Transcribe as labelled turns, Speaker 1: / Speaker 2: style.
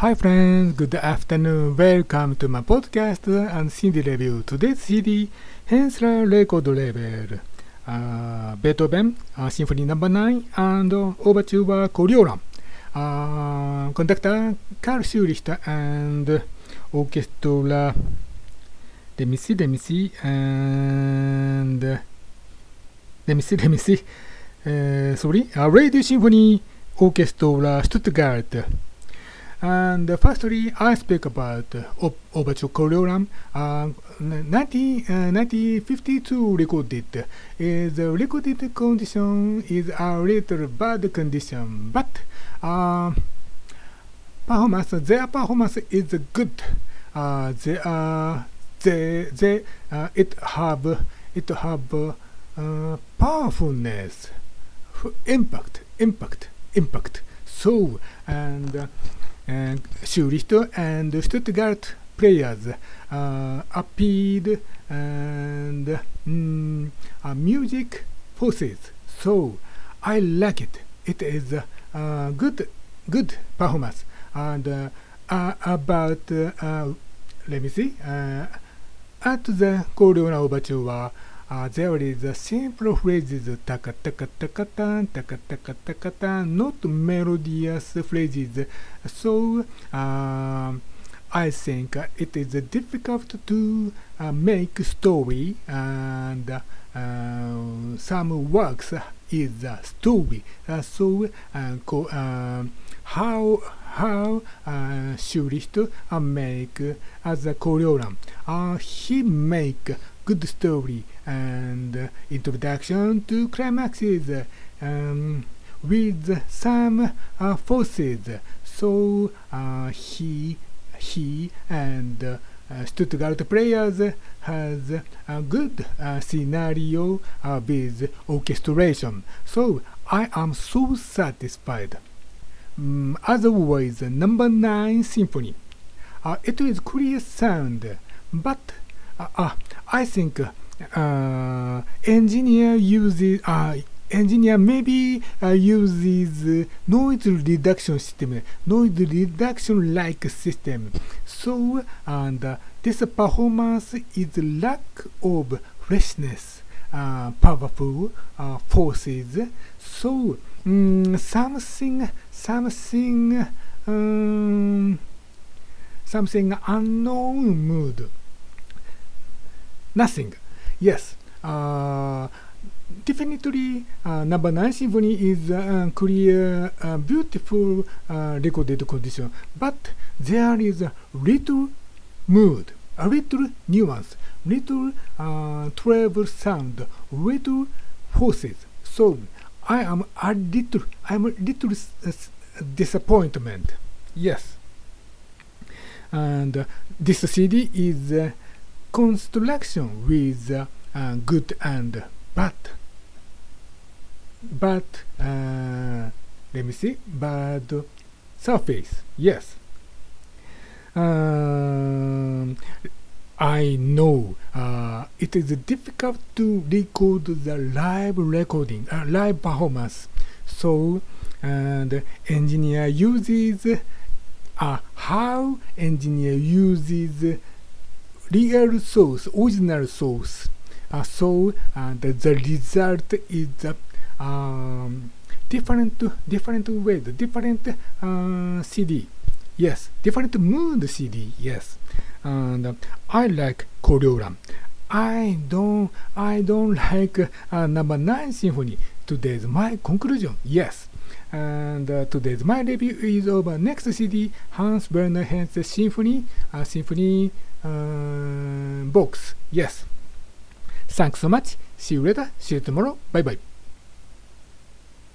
Speaker 1: Hi friends, good afternoon. Welcome to my podcast and CD review. Today's CD, Hensler record label. Uh, Beethoven, uh, Symphony Number no. 9 and Overture by Coriolan. Uh, conductor Carl Schurichter and orchestra. Let me see, let me see, and let me see, let me see. Uh, sorry, uh, Radio Symphony Orchestra Stuttgart. And firstly, I speak about uh, Coriolan. Uh, 19, uh, 1952 recorded. Is the recorded condition is a little bad condition, but uh, performance, their performance is good. Uh, they are they they uh, it have it have uh, powerfulness, impact, impact, impact. So and uh, Schuricht and Stuttgart players uh, appeared and uh, music forces. So I like it. It is a good good performance and uh, about let me see at the Coriolan Overture uh, there is a simple phrases taka taka taka tan taka taka taka tan not melodious phrases. So uh, I think it is difficult to uh, make story and uh, some works is a story. Uh, so uh, how how uh, uh, make as a uh, he make good story and introduction to climaxes um, with some uh, forces. So uh, he he and uh, Stuttgart players has a good uh, scenario uh, with orchestration. So I am so satisfied. Um, otherwise, number nine symphony. Uh, it is clear sound, but uh, I think uh, engineer uses uh, engineer maybe uh, uses noise reduction system, noise reduction like system. So and this performance is lack of freshness, powerful forces. So um, something something um, something unknown mood nothing. Yes, uh, definitely uh, number 9 symphony is a clear, uh, beautiful uh, recorded condition, but there is a little mood, a little nuance, little uh, treble sound, little forces. So I am a little, I am a little disappointment. Yes, and uh, this CD is uh, construction with uh, good and bad. But, uh, let me see, bad surface, yes. Um, I know uh, it is difficult to record the live recording, uh, live performance. So, and engineer uses uh, how engineer uses real source, original source. Uh, so the, result is um, different, different ways, different uh, CD. Yes, different mood CD. Yes, and I like Coriolan. I don't, I don't like uh, number nine symphony. Today's my conclusion. Yes. And uh, today's my review is over. Next CD, Hans Werner Henze Symphony, uh, Symphony uh, box. Yes. Thanks so much. See you later. See you tomorrow. Bye bye.